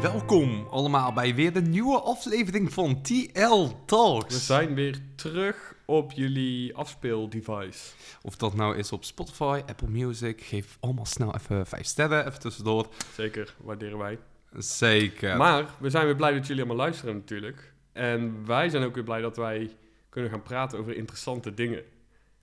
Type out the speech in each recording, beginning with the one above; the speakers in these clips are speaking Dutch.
Welkom allemaal bij weer een nieuwe aflevering van TL Talks. We zijn weer terug op jullie afspeeldevice. Of dat nou is op Spotify, Apple Music, geef allemaal snel even vijf sterren, even tussendoor. Zeker, waarderen wij. Zeker. Maar we zijn weer blij dat jullie allemaal luisteren natuurlijk. En wij zijn ook weer blij dat wij kunnen gaan praten over interessante dingen.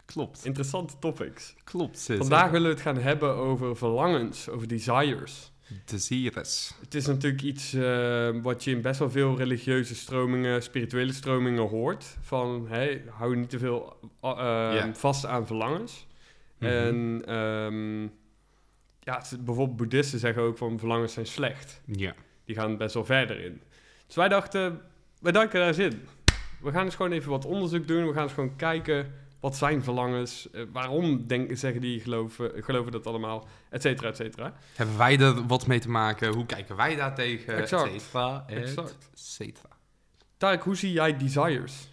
Klopt, Interessante topics. klopt. sis. Vandaag willen we het gaan hebben over verlangens, over desires. Desires. Het is natuurlijk iets eh, wat je in best wel veel religieuze stromingen, spirituele stromingen hoort. Van, hey, hou niet te veel eh, vast aan verlangens. Mhm. En ehm, ja, het bijvoorbeeld boeddhisten zeggen ook van verlangens zijn slecht. Ja. Die gaan best wel verder in. Dus wij dachten, wij duiken daar eens in. We gaan eens gewoon even wat onderzoek doen. We gaan eens gewoon kijken, wat zijn verlangens? Eh, waarom denken, zeggen die geloven, geloven dat allemaal? Et cetera, et cetera. Hebben wij er wat mee te maken? Hoe kijken wij daar tegen? Exact. Et cetera, et Exact. cetera. Tarek, hoe zie jij desires?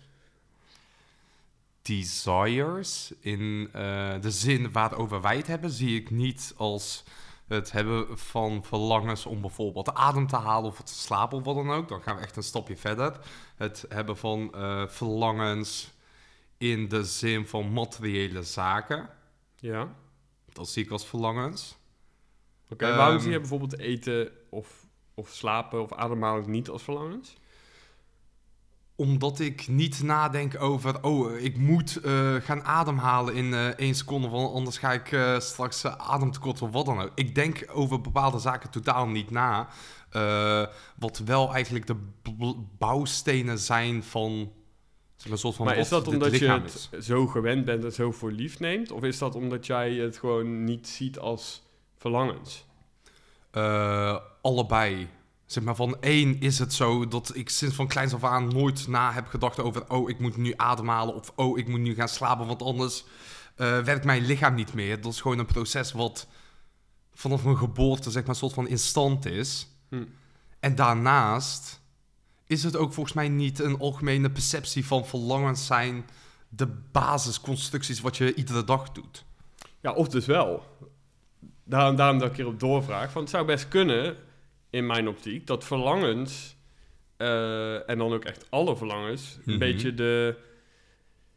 desires in eh, de zin waarover wij het hebben, zie ik niet als het hebben van verlangens om bijvoorbeeld adem te halen of te slapen of wat dan ook. Dan gaan we echt een stapje verder. Het hebben van eh, verlangens in de zin van materiële zaken, Ja. dat zie ik als verlangens. Oké, waarom Ehm, zie je bijvoorbeeld eten of, of slapen of ademhalen niet als verlangens? Omdat ik niet nadenk over, oh, ik moet eh, gaan ademhalen in eh één seconde, want anders ga ik eh, straks uh, ademtekort of wat dan ook. Ik denk over bepaalde zaken totaal niet na. wat wel eigenlijk de bouwstenen zijn van maar, een soort van maar is dat omdat je het is. zo gewend bent en zo voor lief neemt? Of is dat omdat jij het gewoon niet ziet als verlangens? Eh, allebei. Zeg maar, van één is het zo dat ik sinds van kleins af aan nooit na heb gedacht over... oh, ik moet nu ademhalen of oh, ik moet nu gaan slapen, want anders eh, werkt mijn lichaam niet meer. Dat is gewoon een proces wat vanaf mijn geboorte zeg maar een soort van instant is. Hm. En daarnaast is het ook volgens mij niet een algemene perceptie van verlangens zijn... de basisconstructies wat je iedere dag doet. Ja, of dus wel. Daarom, daarom dat ik hierop doorvraag. Want het zou best kunnen, in mijn optiek, dat verlangens, eh, en dan ook echt alle verlangens, een Mhm. beetje de,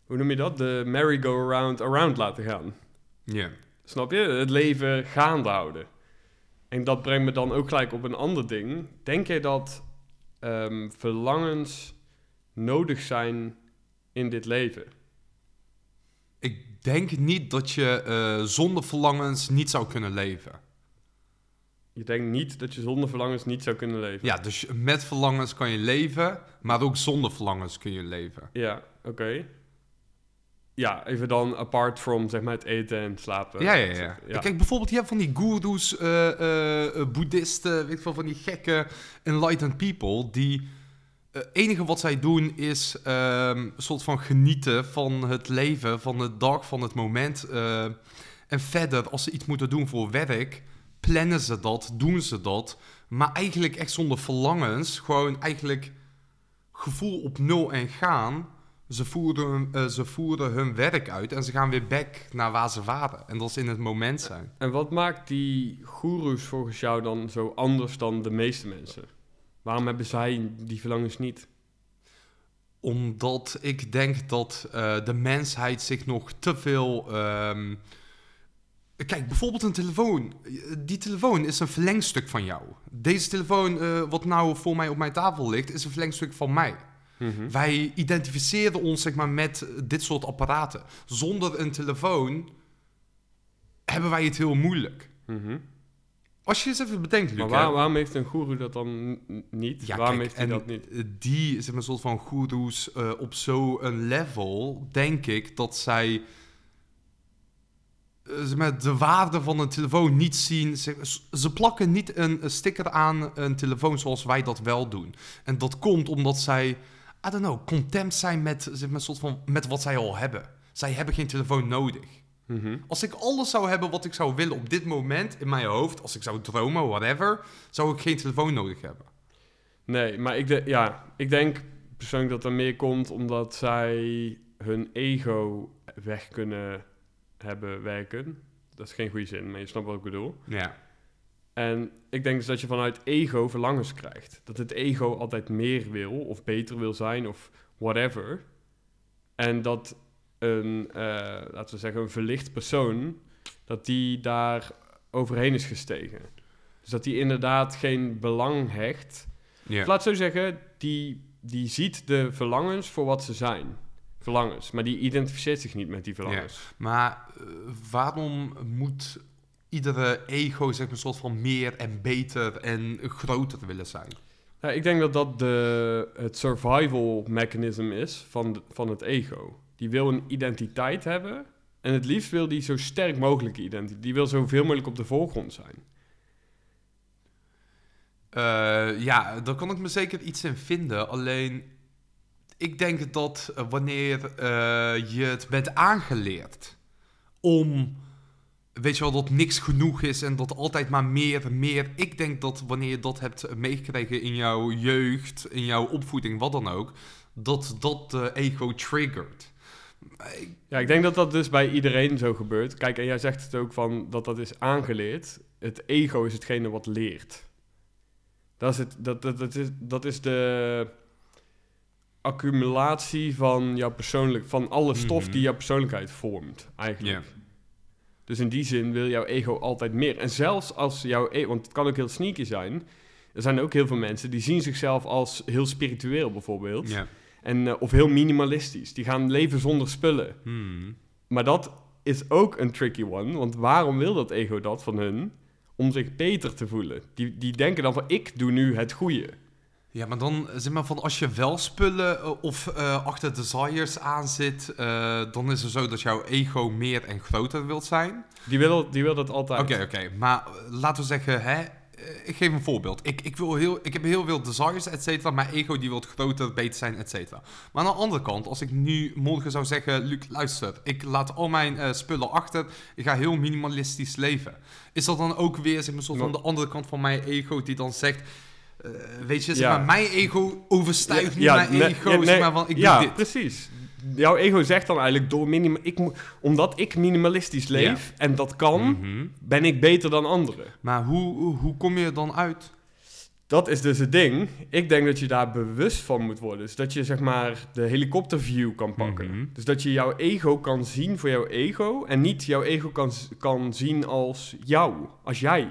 hoe noem je dat? De merry-go-round around laten gaan. Ja. Snap je? Het leven gaande houden. En dat brengt me dan ook gelijk op een ander ding. Denk jij dat ehm, verlangens nodig zijn in dit leven? Ik denk niet dat je eh, zonder verlangens niet zou kunnen leven. Je denkt niet dat je zonder verlangens niet zou kunnen leven? Ja, dus met verlangens kan je leven, maar ook zonder verlangens kun je leven. Ja, oké. Ja, even dan apart from zeg maar het eten en slapen. Ja, ja, ja. Kijk, bijvoorbeeld, je hebt van die eh, eh, boeddhisten, weet ik veel, van die gekke enlightened people, die... Het enige wat zij doen is ehm, een soort van genieten van het leven, van de dag, van het moment. en verder, als ze iets moeten doen voor werk, plannen ze dat, doen ze dat. Maar eigenlijk echt zonder verlangens, gewoon eigenlijk gevoel op nul en gaan. Ze voeren, hun- eh, ze voeren hun werk uit en ze gaan weer back naar waar ze waren. En dat is in het moment zijn. En wat maakt die goeroes volgens jou dan zo anders dan de meeste mensen? Waarom hebben zij die verlangens niet? Omdat ik denk dat eh, de mensheid zich nog te veel. ehm, Kijk, bijvoorbeeld een telefoon. Die telefoon is een verlengstuk van jou. Deze telefoon, eh, wat nou voor mij op mijn tafel ligt, is een verlengstuk van mij. Mhm. Wij identificeren ons zeg maar, met dit soort apparaten. Zonder een telefoon hebben wij het heel moeilijk. Mhm. Als je eens even bedenkt, Maar waar- waarom heeft een goeroe dat dan niet? Ja, waarom kijk, heeft hij dat niet? Die, zeg maar, een soort van goeroes eh, op zo'n level, denk ik dat zij eh, maar, de waarde van een telefoon niet zien. Ze, ze plakken niet een sticker aan een telefoon zoals wij dat wel doen. En dat komt omdat zij, I don't know, content zijn met, zeg maar, een soort van, met wat zij al hebben. Zij hebben geen telefoon nodig. Mhm. Als ik alles zou hebben wat ik zou willen op dit moment in mijn hoofd, als ik zou dromen, whatever, zou ik geen telefoon nodig hebben. Nee, maar ik, de, ja, ik denk persoonlijk dat er meer komt omdat zij hun ego weg kunnen hebben werken. Dat is geen goede zin, maar je snapt wat ik bedoel. Ja. En ik denk dus dat je vanuit ego verlangens krijgt. Dat het ego altijd meer wil, of beter wil zijn, of whatever. En dat een, eh, laten we zeggen, een verlicht persoon, dat die daar overheen is gestegen. Dus dat die inderdaad geen belang hecht. Ja. Of laat zo zeggen, die, die ziet de verlangens voor wat ze zijn. Verlangens. Maar die identificeert zich niet met die verlangens. Maar eh, waarom moet iedere ego zeg maar, een soort van meer en beter en groter willen zijn? Ja, ik denk dat dat de, het survival mechanism is van, van het ego. Die wil een identiteit hebben. En het liefst wil die zo sterk mogelijke identiteit. Die wil zoveel mogelijk op de voorgrond zijn. Eh, ja, daar kan ik me zeker iets in vinden. Alleen, ik denk dat wanneer eh, je het bent aangeleerd om, weet je wel, dat niks genoeg is en dat altijd maar meer, meer. Ik denk dat wanneer je dat hebt meegekregen in jouw jeugd, in jouw opvoeding, wat dan ook, dat dat de ego triggert. Ja, ik denk dat dat dus bij iedereen zo gebeurt. Kijk, en jij zegt het ook van dat dat is aangeleerd. Het ego is hetgene wat leert. Dat is, het, dat, dat, dat is, dat is de accumulatie van jouw persoonlijk, van alle stof Mhm. die jouw persoonlijkheid vormt, eigenlijk. Dus in die zin wil jouw ego altijd meer. En zelfs als jouw ego, want het kan ook heel sneaky zijn. Er zijn ook heel veel mensen die zien zichzelf als heel spiritueel bijvoorbeeld. Ja. En, eh, of heel minimalistisch. Die gaan leven zonder spullen. Hmm. Maar dat is ook een tricky one. Want waarom wil dat ego dat van hun? Om zich beter te voelen. Die, die denken dan van, ik doe nu het goede. Ja, maar dan zeg maar van als je wel spullen eh, of eh, achter desires aan zit, eh, dan is het zo dat jouw ego meer en groter wilt zijn. Die wil, die wil dat altijd. Oké, oké. Maar eh, laten we zeggen, hè, eh, ik geef een voorbeeld. Ik, ik, wil heel, ik heb heel veel desires, et cetera. Mijn ego die wil groter, beter zijn, et cetera. Maar aan de andere kant, als ik nu morgen zou zeggen... Luc, luister, ik laat al mijn eh, spullen achter. Ik ga heel minimalistisch leven. Is dat dan ook weer zeg maar, soort van de andere kant van mijn ego die dan zegt... eh, weet je, zeg Ja. maar, mijn ego overstijgt Ja, mijn ego. ja, zeg maar, van, ik ja, doe dit. precies. Jouw ego zegt dan eigenlijk, door minim ik omdat ik minimalistisch leef en dat kan, Mhm. ben ik beter dan anderen. Maar hoe, hoe, kom je er dan uit? Dat is dus het ding. Ik denk dat je daar bewust van moet worden. Dus dat je zeg maar de helikopterview kan pakken. Mhm. Dus dat je jouw ego kan zien voor jouw ego. En niet jouw ego kan, kan zien als jou, als jij.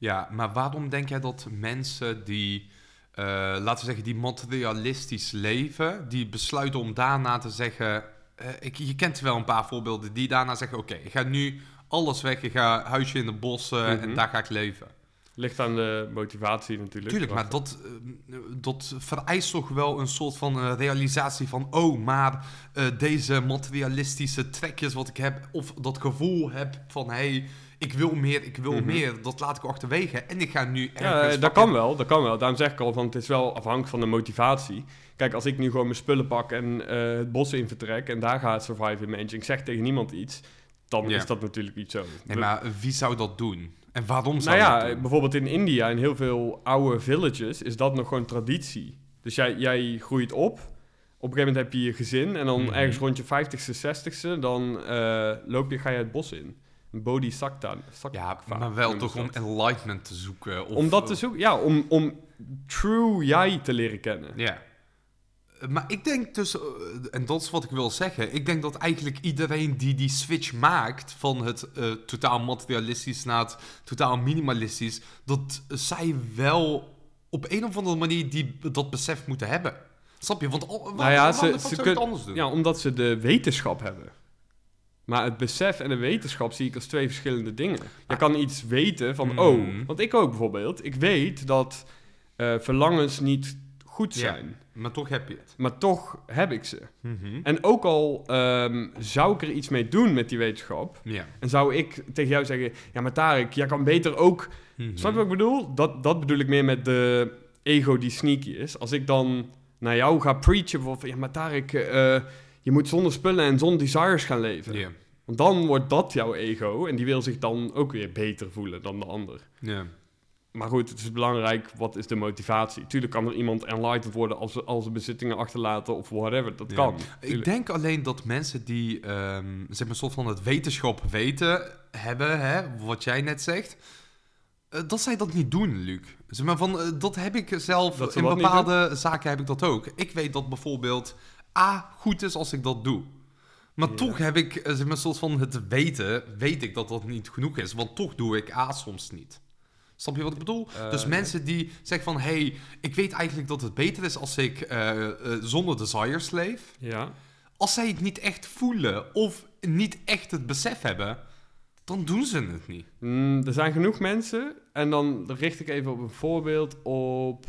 Ja, maar waarom denk jij dat mensen die, eh, laten we zeggen, die materialistisch leven, die besluiten om daarna te zeggen, eh, ik, je kent wel een paar voorbeelden, die daarna zeggen, oké, ik ga nu alles weg, ik ga huisje in de bossen en Mhm. daar ga ik leven. Ligt aan de motivatie natuurlijk. Tuurlijk, maar dat, eh, dat vereist toch wel een soort van eh, realisatie van, oh, maar eh, deze materialistische trekjes wat ik heb, of dat gevoel heb van, hé, hey, ik wil meer, ik wil Mhm. meer, dat laat ik achterwege en ik ga nu Ja, ergens dat kan wel, dat kan wel. Daarom zeg ik al, van het is wel afhankelijk van de motivatie. Kijk, als ik nu gewoon mijn spullen pak en het bos in vertrek en daar gaat survive in mijn en ik zeg tegen niemand iets, dan Ja. is dat natuurlijk niet zo. Nee, maar wie zou dat doen? En waarom zou nou ja, dat bijvoorbeeld in India, in heel veel oude villages, is dat nog gewoon traditie. Dus jij, jij groeit op, op een gegeven moment heb je je gezin en dan Mhm. ergens rond je 50ste, 60ste, dan eh, loop je, ga je het bos in. Een bodhisattva. Ja, maar wel toch om enlightenment te zoeken. Of, Om dat te zoeken, ja, om, om true jij te leren kennen. Ja. Maar ik denk dus, eh, en dat is wat ik wil zeggen, ik denk dat eigenlijk iedereen die die switch maakt van het eh, totaal materialistisch naar het totaal minimalistisch, dat zij wel op een of andere manier die, dat besef moeten hebben. Snap je? Want al, Nou ja, ze- de fuck ze zou je kun- het anders doen? Ja, omdat ze de wetenschap hebben. Maar het besef en de wetenschap zie ik als twee verschillende dingen. Je Ah. kan iets weten van, Mm. oh, want ik ook bijvoorbeeld. Ik weet dat eh, verlangens niet goed zijn. Maar toch heb je het. Maar toch heb ik ze. Mhm. En ook al ehm, zou ik er iets mee doen met die wetenschap... Ja. en zou ik tegen jou zeggen... ja, maar Tarek, jij kan beter ook... Mhm. Snap je wat ik bedoel? Dat, dat bedoel ik meer met de ego die sneaky is. Als ik dan naar jou ga preachen... bijvoorbeeld van, ja, maar Tarek, eh, je moet zonder spullen en zonder desires gaan leven. Want dan wordt dat jouw ego... en die wil zich dan ook weer beter voelen dan de ander. Ja. Maar goed, het is belangrijk, wat is de motivatie? Tuurlijk kan er iemand enlightened worden als ze, als ze bezittingen achterlaten of whatever. Dat Ja. kan. Ik denk alleen dat mensen die ehm zeg maar, soort van het wetenschap weten, hebben, hè, wat jij net zegt, eh, dat zij dat niet doen, Luc. Zeg maar van, eh, dat heb ik zelf, in bepaalde zaken heb ik dat ook. Ik weet dat bijvoorbeeld A goed is als ik dat doe. Maar toch heb ik, eh, zeg maar, een soort van het weten, weet ik dat dat niet genoeg is. Want toch doe ik A soms niet. Snap je wat ik bedoel? Eh, dus mensen die zeggen van, hey, ik weet eigenlijk dat het beter is als ik eh, eh, zonder desires leef. Ja. Als zij het niet echt voelen of niet echt het besef hebben, dan doen ze het niet. Mm, er zijn genoeg mensen. En dan richt ik even op een voorbeeld op...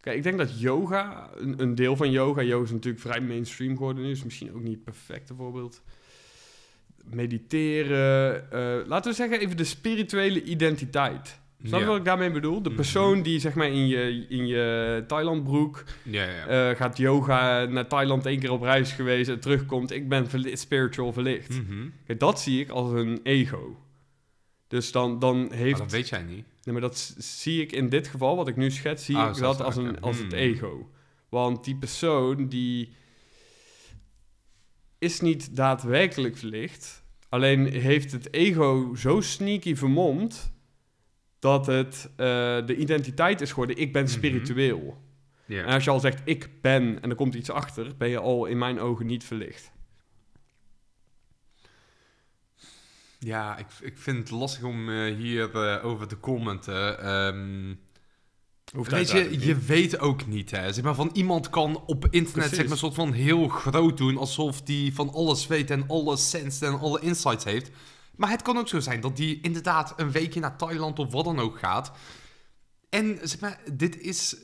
Kijk, ik denk dat yoga, een, een deel van yoga... Yoga is natuurlijk vrij mainstream geworden nu. Is misschien ook niet het perfecte voorbeeld. Mediteren. eh, laten we zeggen even de spirituele identiteit. Snap je Ja. wat ik daarmee bedoel? De Mhm. persoon die zeg maar in je, in je Thailandbroek Ja, ja. eh, gaat yoga naar Thailand één keer op reis geweest en terugkomt. Ik ben verli- spiritual verlicht. Mhm. Kijk, dat zie ik als een ego. Dus dan, dan Maar heeft... dat weet jij niet. Nee, maar dat zie ik in dit geval, wat ik nu schets, zie Ah, ik dat als, een, als het Hmm. ego. Want die persoon die is niet daadwerkelijk verlicht. Alleen heeft het ego zo sneaky vermomd dat het eh, de identiteit is geworden. Ik ben Mhm. spiritueel. En als je al zegt ik ben en er komt iets achter, ben je al in mijn ogen niet verlicht. Ja, ik, ik vind het lastig om eh, hier eh, over te commenten. Ehm, Hoeft weet je, je weet ook niet, hè. Zeg maar, van iemand kan op internet Precies. zeg maar, een soort van heel groot doen... alsof die van alles weet en alles senst en alle insights heeft. Maar het kan ook zo zijn dat die inderdaad een weekje naar Thailand of wat dan ook gaat. En zeg maar, dit is...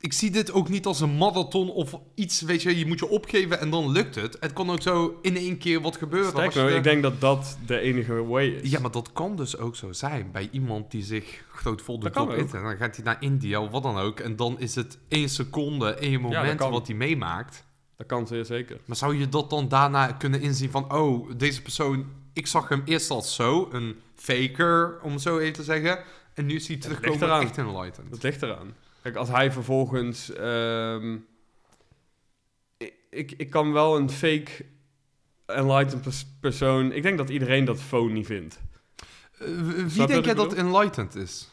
Ik zie dit ook niet als een marathon of iets, weet je, je moet je opgeven en dan lukt het. Het kan ook zo in één keer wat gebeuren. Sterker de- ik denk dat dat de enige way is. Ja, maar dat kan dus ook zo zijn bij iemand die zich groot vol Dat doet kan op internet. Dan gaat hij naar India of wat dan ook. En dan is het één seconde, één moment wat hij meemaakt. Dat kan zeer zeker. Maar zou je dat dan daarna kunnen inzien van... Oh, deze persoon... Ik zag hem eerst als zo, een faker, om zo even te zeggen. En nu is hij terugkomen echt enlightened. Dat ligt eraan. Kijk, als hij vervolgens... ehm, ik, ik, ik kan wel een fake enlightened pers- persoon... Ik denk dat iedereen dat phony vindt. Eh, wie denk jij dat enlightened is?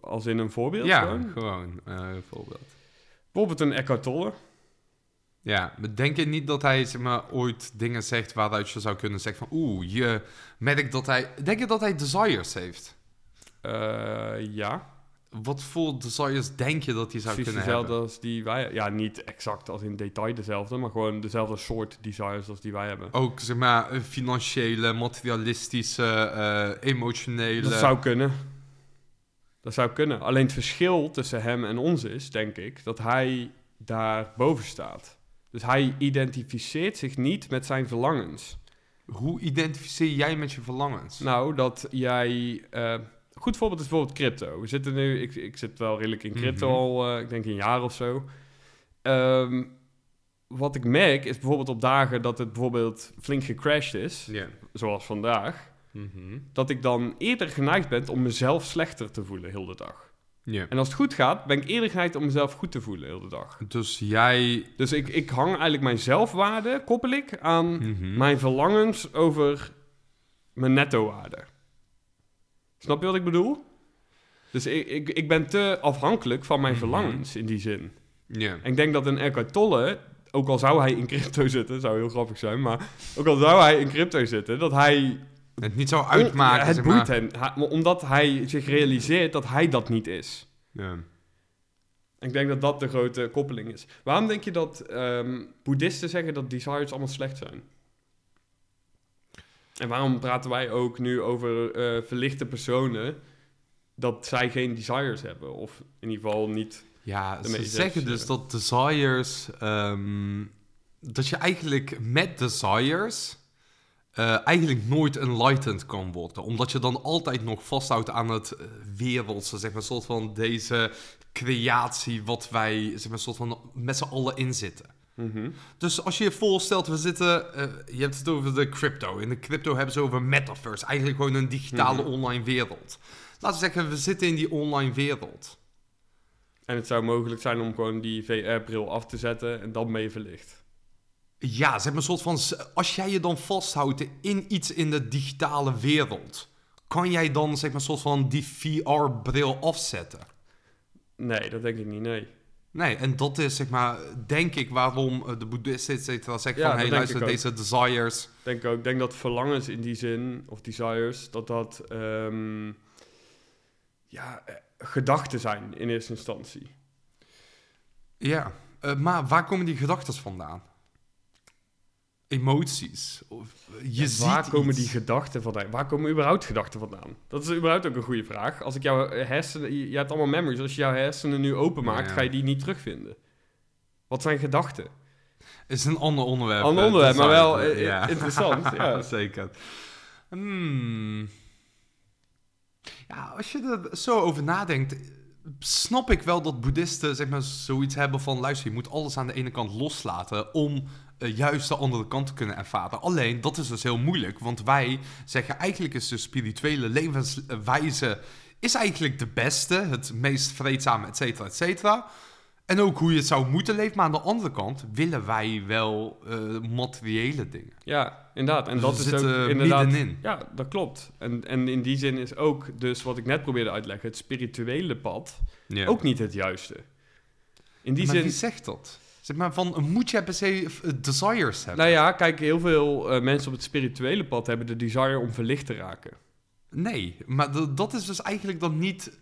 Als in een voorbeeld Ja, gewoon. gewoon, eh, een voorbeeld. Bijvoorbeeld een Eckhart Tolle. Ja, maar denk je niet dat hij zeg maar, ooit dingen zegt waaruit je zou kunnen zeggen van... Oeh, je merkt dat hij... Denk je dat hij desires heeft? Eh, ja, Wat voor desires denk je dat hij zou precies kunnen dezelfde hebben? als die wij... Ja, niet exact als in detail dezelfde, maar gewoon dezelfde soort desires als die wij hebben. Ook zeg maar eh, financiële, materialistische, eh, emotionele... Dat zou kunnen. Dat zou kunnen. Alleen het verschil tussen hem en ons is, denk ik, dat hij daar boven staat. Dus hij identificeert zich niet met zijn verlangens. Hoe identificeer jij met je verlangens? Nou, dat jij... eh, goed voorbeeld is bijvoorbeeld crypto. We zitten nu... Ik, ik zit wel redelijk in crypto Mhm. al, eh, ik denk een jaar of zo. Ehm, wat ik merk is bijvoorbeeld op dagen dat het bijvoorbeeld flink gecrashed is, zoals vandaag, Mhm. dat ik dan eerder geneigd ben om mezelf slechter te voelen heel de dag. Ja. En als het goed gaat, ben ik eerder geneigd om mezelf goed te voelen heel de dag. Dus jij... Dus ik, ik hang eigenlijk mijn zelfwaarde, koppel ik aan Mhm. mijn verlangens over mijn netto-waarde. Snap je wat ik bedoel? Dus ik, ik, ik ben te afhankelijk van mijn Mhm. verlangens in die zin. Ja. En ik denk dat een Eckhart Tolle, ook al zou hij in crypto zitten, zou heel grappig zijn, maar ook al zou hij in crypto zitten, dat hij... Het niet zou uitmaken, het zeg boeit maar. hem, Hij- omdat hij zich realiseert dat hij dat niet is. Ja. Ik denk dat dat de grote koppeling is. Waarom denk je dat ehm, boeddhisten zeggen dat desires allemaal slecht zijn? En waarom praten wij ook nu over eh, verlichte personen dat zij geen desires hebben? Of in ieder geval niet... Ja, ze zeggen dus dat desires... ehm, dat je eigenlijk met desires... eh, eigenlijk nooit enlightened kan worden. Omdat je dan altijd nog vasthoudt aan het eh, wereldse, zeg maar, een soort van deze creatie wat wij, zeg maar, een soort van met z'n allen in zitten. Mhm. Dus als je je voorstelt, we zitten, eh, je hebt het over de crypto. In de crypto hebben ze over metaverse, eigenlijk gewoon een digitale Mhm. online wereld. Laten we zeggen, we zitten in die online wereld. En het zou mogelijk zijn om gewoon die VR-bril af te zetten en dan mee verlicht. Ja, zeg maar een soort van, als jij je dan vasthoudt in iets in de digitale wereld, kan jij dan zeg maar een soort van die VR-bril afzetten? Nee, dat denk ik niet, nee. Nee, en dat is zeg maar, denk ik, waarom eh, de boeddhisten et cetera zeggen Ja, van, dat hey, luister, deze desires... Ik denk ook, ik denk dat verlangens in die zin, of desires, dat dat ehm, ja, eh, gedachten zijn in eerste instantie. Ja, eh, maar waar komen die gedachten vandaan? Emoties. Of, je Ja, ziet waar komen iets. die gedachten vandaan? Waar komen überhaupt gedachten vandaan? Dat is überhaupt ook een goede vraag. Als ik jouw hersenen, je je hebt allemaal memories, als je jouw hersenen nu openmaakt, Ja. ga je die niet terugvinden. Wat zijn gedachten? is een ander onderwerp. Ander eh, onderwerp, maar wel, eh, ja. interessant, ja. Zeker. Hmm. Ja, als je er zo over nadenkt, snap ik wel dat boeddhisten zeg maar, zoiets hebben van... luister, je moet alles aan de ene kant loslaten om eh, juist de andere kant te kunnen ervaren. Alleen, dat is dus heel moeilijk, want wij zeggen eigenlijk is de spirituele levenswijze... is eigenlijk de beste, het meest vreedzame, et cetera, et cetera... En ook hoe je het zou moeten leven. Maar aan de andere kant willen wij wel eh, materiële dingen. Ja, inderdaad. En Dus dat is ook inderdaad... middenin. Ja, dat klopt. En, en in die zin is ook, dus wat ik net probeerde uit te leggen, het spirituele pad Ja. ook niet het juiste. In die maar zin... wie zegt dat? Zeg maar van, moet je per se eh, desires hebben? Nou ja, kijk, heel veel eh, mensen op het spirituele pad hebben de desire om verlicht te raken. Nee, maar dat is dus eigenlijk dan niet...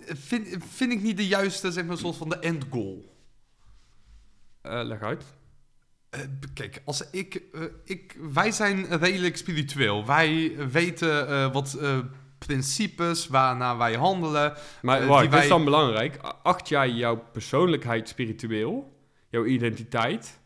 Vind, vind ik niet de juiste, zeg maar, soort van de end goal. Eh, leg uit. Kijk, als ik, ik... Wij zijn redelijk spiritueel. Wij weten wat principes waarna wij handelen. Maar Eh, wacht, is dan belangrijk. Acht jij jouw persoonlijkheid spiritueel? Jouw identiteit?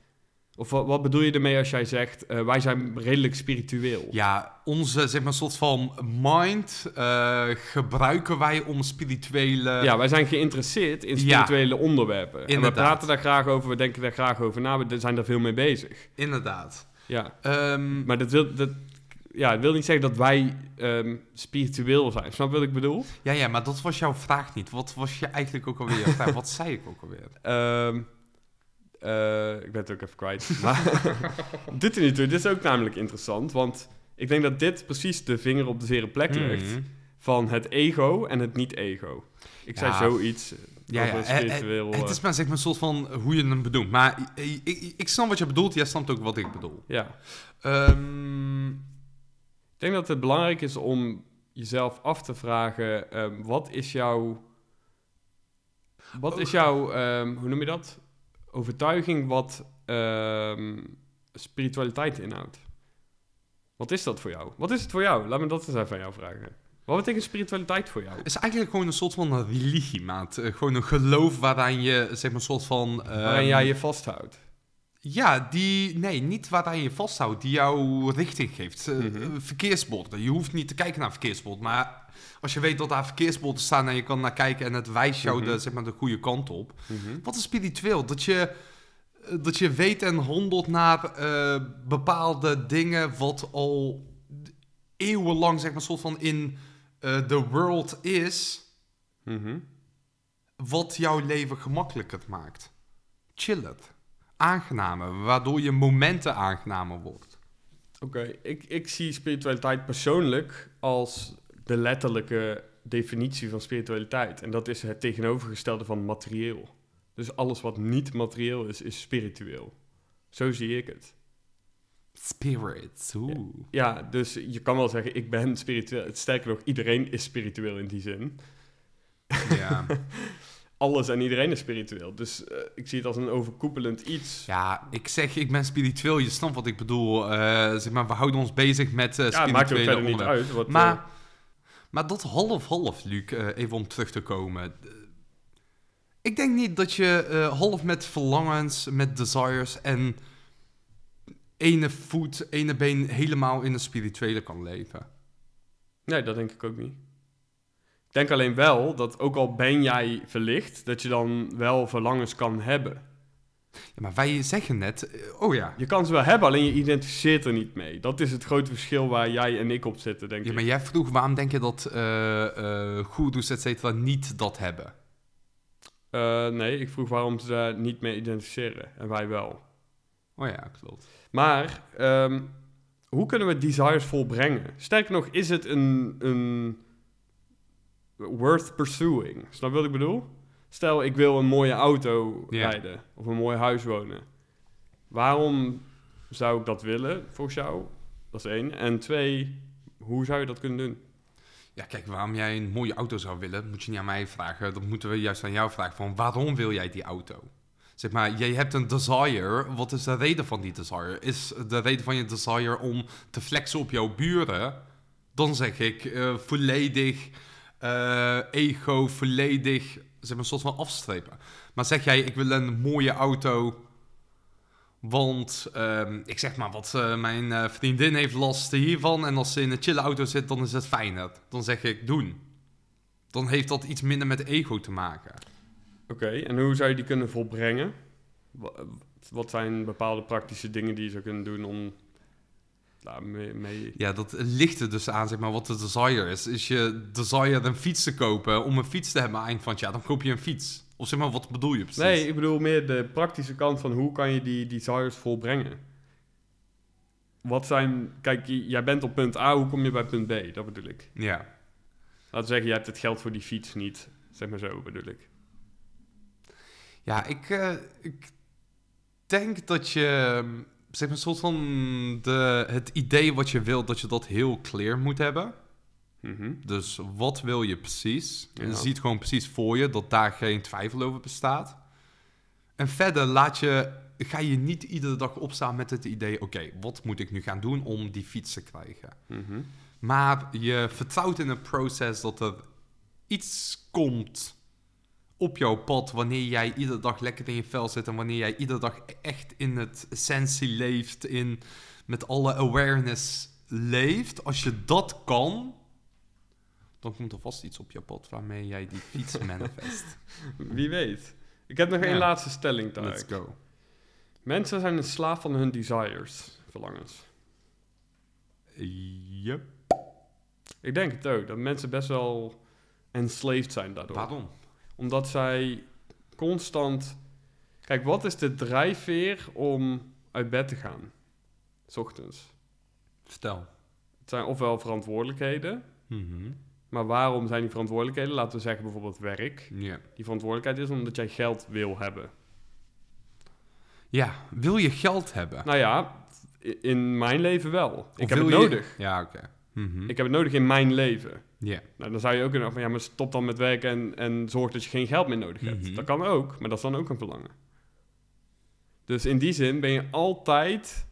Of wat, wat bedoel je ermee als jij zegt, eh, wij zijn redelijk spiritueel? Ja, onze, zeg maar, soort van mind eh, gebruiken wij om spirituele... Ja, wij zijn geïnteresseerd in Ja. spirituele onderwerpen. En we Inderdaad. praten daar graag over, we denken daar graag over na, we zijn daar veel mee bezig. Inderdaad. Ja, Ehm, maar dat wil, dat, ja, het wil niet zeggen dat wij ehm, spiritueel zijn. Snap wat ik bedoel? ja, ja, maar dat was jouw vraag niet. Wat was je eigenlijk ook alweer? vraag? Wat zei ik ook alweer? Ehm, eh, ik ben het ook even kwijt. Dit er niet toe. Dit is ook namelijk interessant, want ik denk dat dit precies de vinger op de zere plek Mhm. van het ego en het niet-ego. Ik Ja, zei zoiets Ja, ja, over eh, eh, spiritueel... het eh, is maar zeg maar een soort van hoe je hem bedoelt. Maar ik, ik, ik snap wat je bedoelt, jij snapt ook wat ik bedoel. ja. Ehm, Ik denk dat het belangrijk is om jezelf af te vragen: ehm, wat is jouw. Wat is jouw, ehm, hoe noem je dat? Overtuiging wat ehm, spiritualiteit inhoudt. Wat is dat voor jou? Wat is het voor jou? Laat me dat eens even aan jou vragen. Wat betekent spiritualiteit voor jou? Het is eigenlijk gewoon een soort van religie, maat. Eh, gewoon een geloof waaraan je, zeg maar, een soort van... Waarin jij je vasthoudt. Ja, die... Nee, niet waaraan je vasthoudt. Die jou richting geeft. Eh, verkeersborden. Je hoeft niet te kijken naar verkeersborden. Maar als je weet dat daar verkeersborden staan en je kan naar kijken... en het wijst jou Mhm. de, zeg maar, de goede kant op. Mhm. Wat is spiritueel? Dat je, eh, dat je weet en handelt naar eh, bepaalde dingen... wat al eeuwenlang, zeg maar, soort van in de world is... Mhm. wat jouw leven gemakkelijker maakt. Chiller. Aangenamer, waardoor je momenten aangenamer wordt. Oké, ik, ik zie spiritualiteit persoonlijk als de letterlijke definitie van spiritualiteit. En dat is het tegenovergestelde van materieel. Dus alles wat niet materieel is, is spiritueel. Zo zie ik het. Spirits, oeh. Ja, dus je kan wel zeggen, ik ben spiritueel. Sterker nog, iedereen is spiritueel in die zin. Ja. Alles en iedereen is spiritueel. Dus eh, ik zie het als een overkoepelend iets. ja, ik zeg ik ben spiritueel, je snapt wat ik bedoel. Eh, zeg maar, we houden ons bezig met eh Ja, maakt ook verder niet uit. Wat, Maar, maar dat half-half, Luc, even om terug te komen. Ik denk niet dat je half met verlangens, met desires en ene voet, ene been helemaal in de spirituele kan leven. Nee, dat denk ik ook niet. Denk alleen wel dat ook al ben jij verlicht, dat je dan wel verlangens kan hebben. Ja, maar wij zeggen net, eh, oh ja. Je kan ze wel hebben, alleen je identificeert er niet mee. Dat is het grote verschil waar jij en ik op zitten, denk Ja, ik. maar jij vroeg waarom denk je dat eh goeroes et cetera niet dat hebben? Nee, ik vroeg waarom ze daar niet mee identificeren. En wij wel. Oh ja, klopt. Maar, ehm, hoe kunnen we desires volbrengen? Sterker nog, is het een, een worth pursuing? Snap je wat ik bedoel? Stel, ik wil een mooie auto rijden of een mooi huis wonen. Waarom zou ik dat willen, volgens jou? Dat is één. En twee, hoe zou je dat kunnen doen? Ja, kijk, waarom jij een mooie auto zou willen, moet je niet aan mij vragen. Dat moeten we juist aan jou vragen. Van waarom wil jij die auto? Zeg maar, jij hebt een desire. Wat is de reden van die desire? Is de reden van je desire om te flexen op jouw buren? Dan zeg ik eh, volledig eh, ego, volledig zeg maar, een soort van afstrepen. Maar zeg jij, ik wil een mooie auto. Want ehm, ik zeg maar wat, eh, mijn eh, vriendin heeft last hiervan. En als ze in een chille auto zit, dan is het fijner. Dan zeg ik doen. Dan heeft dat iets minder met ego te maken. Oké, en hoe zou je die kunnen volbrengen? Wa- Wat zijn bepaalde praktische dingen die je zou kunnen doen om daar mee... Ja, dat ligt er dus aan, zeg maar, wat de desire is. Is je desire een fiets te kopen om een fiets te hebben eind van het jaar, dan koop je een fiets. Of zeg maar, wat bedoel je precies? Nee, ik bedoel meer de praktische kant van hoe kan je die desires volbrengen? Wat zijn... Kijk, jij bent op punt A, hoe kom je bij punt B? Dat bedoel ik. Ja. Laten we zeggen, je hebt het geld voor die fiets niet. Zeg maar zo, bedoel ik. Ja, ik, eh, ik denk dat je, zeg maar, een soort van de, het idee wat je wilt, dat je dat heel clear moet hebben. Mhm. Dus wat wil je precies? Ja. Je ziet gewoon precies voor je dat daar geen twijfel over bestaat. En verder laat je, ga je niet iedere dag opstaan met het idee... oké, wat moet ik nu gaan doen om die fiets te krijgen? Mhm. Maar je vertrouwt in het proces dat er iets komt op jouw pad... wanneer jij iedere dag lekker in je vel zit... en wanneer jij iedere dag echt in het essentie leeft... In, met alle awareness leeft. Als je dat kan... dan komt er vast iets op je pad waarmee jij die fiets manifest. Wie weet. Ik heb nog één Ja. laatste stelling, Let's Tarek. go. Mensen zijn een slaaf van hun desires, verlangens. Yep. Ik denk het ook, dat mensen best wel enslaved zijn daardoor. Waarom? Omdat zij constant... Kijk, wat is de drijfveer om uit bed te gaan? 's ochtends. Stel. Het zijn ofwel verantwoordelijkheden, Mhm. maar waarom zijn die verantwoordelijkheden? Laten we zeggen bijvoorbeeld werk. Die verantwoordelijkheid is omdat jij geld wil hebben. Ja, wil je geld hebben? Nou ja, in mijn leven wel. ik heb het je- nodig. Ja, oké. Mhm. Ik heb het nodig in mijn leven. Ja. Nou, dan zou je ook kunnen van ja, maar stop dan met werken en, en zorg dat je geen geld meer nodig hebt. Mhm. Dat kan ook, maar dat is dan ook een verlangen. Dus in die zin ben je altijd,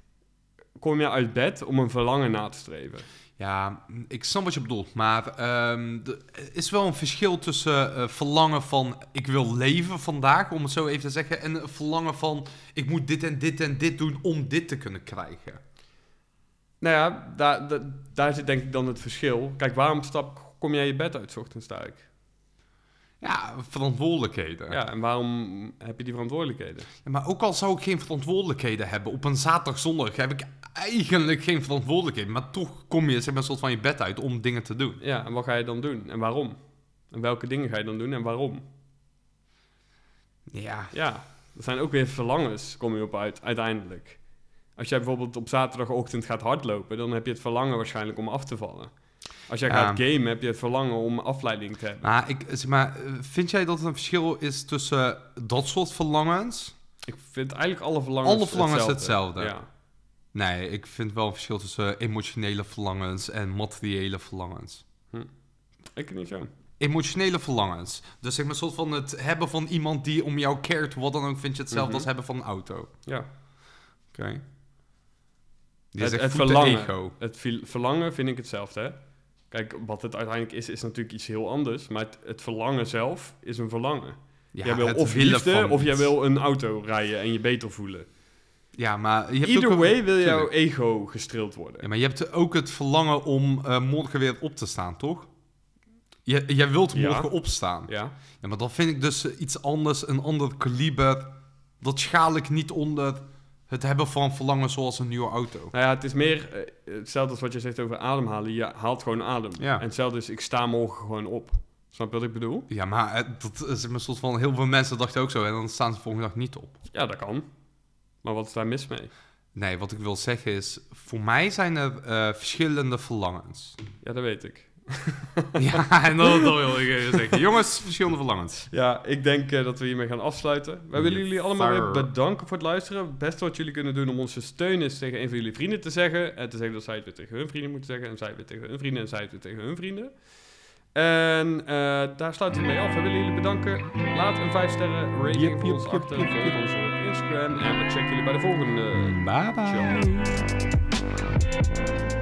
kom je uit bed om een verlangen na te streven. Ja, ik snap wat je bedoelt, maar ehm, er is wel een verschil tussen eh, verlangen van ik wil leven vandaag, om het zo even te zeggen, en verlangen van ik moet dit en dit en dit doen om dit te kunnen krijgen. Nou ja, daar, daar, daar zit denk ik dan het verschil. Kijk, waarom stap, kom jij je bed uit, 's ochtends sterk? Ja, verantwoordelijkheden. Ja, en waarom heb je die verantwoordelijkheden? Ja, maar ook al zou ik geen verantwoordelijkheden hebben, op een zaterdag, zondag heb ik eigenlijk geen verantwoordelijkheden, maar toch kom je zeg maar, een soort van je bed uit om dingen te doen. Ja, en wat ga je dan doen? En waarom? En welke dingen ga je dan doen en waarom? Ja, Ja, er zijn ook weer verlangens, kom je op uit, uiteindelijk. Als jij bijvoorbeeld op zaterdagochtend gaat hardlopen, dan heb je het verlangen waarschijnlijk om af te vallen. Als jij Ja. gaat gamen, heb je het verlangen om afleiding te hebben. maar, ik, zeg maar eh, vind jij dat er een verschil is tussen dat soort verlangens? Ik vind eigenlijk alle verlangens Alle verlangens hetzelfde. Ja. Nee, ik vind wel een verschil tussen emotionele verlangens en materiële verlangens. Ik niet zo. Emotionele verlangens. Dus zeg maar een soort van het hebben van iemand die om jou cared, wat dan ook, vind je hetzelfde Mhm. als hebben van een auto. Ja. Oké. Het- het verlangen. ego. Het verlangen vind ik hetzelfde, hè? Kijk, wat het uiteindelijk is, is natuurlijk iets heel anders. Maar het, het verlangen zelf is een verlangen. Ja, jij wil of liefde, of jij wil een auto rijden en je beter voelen. Ja, maar je hebt Either ook een- way wil jouw ego gestreeld worden. Ja, maar je hebt ook het verlangen om eh, morgen weer op te staan, toch? Je, jij wilt Ja. morgen opstaan. Ja. Ja, maar dan vind ik dus iets anders, een ander kaliber. Dat schaal ik niet onder het hebben van verlangen zoals een nieuwe auto. Nou ja, het is meer eh, hetzelfde als wat je zegt over ademhalen. Je haalt gewoon adem. Ja. En hetzelfde is, ik sta morgen gewoon op. Snap je wat ik bedoel? Ja, maar dat is een soort van... Heel veel mensen dachten ook zo en dan staan ze volgende dag niet op. Ja, dat kan. Maar wat is daar mis mee? Nee, wat ik wil zeggen is, voor mij zijn er eh, verschillende verlangens. Ja, dat weet ik. ja, en dat, dat wil ik zeggen. Jongens, verschillende verlangens. Ja, ik denk eh, dat we hiermee gaan afsluiten. Wij willen jullie allemaal weer bedanken voor het luisteren. Het beste wat jullie kunnen doen om ons te steunen is tegen een van jullie vrienden te zeggen. En te zeggen dat zij het weer tegen hun vrienden moeten zeggen. En zij het weer tegen hun vrienden. En zij het weer tegen hun vrienden. En eh, daar sluiten we mee af. We willen jullie bedanken. Laat een 5 sterren rating Yep, voor ons yep, achter. yep, Volg yep. ons op Instagram. En we checken jullie bij de volgende. Bye bye. Ciao.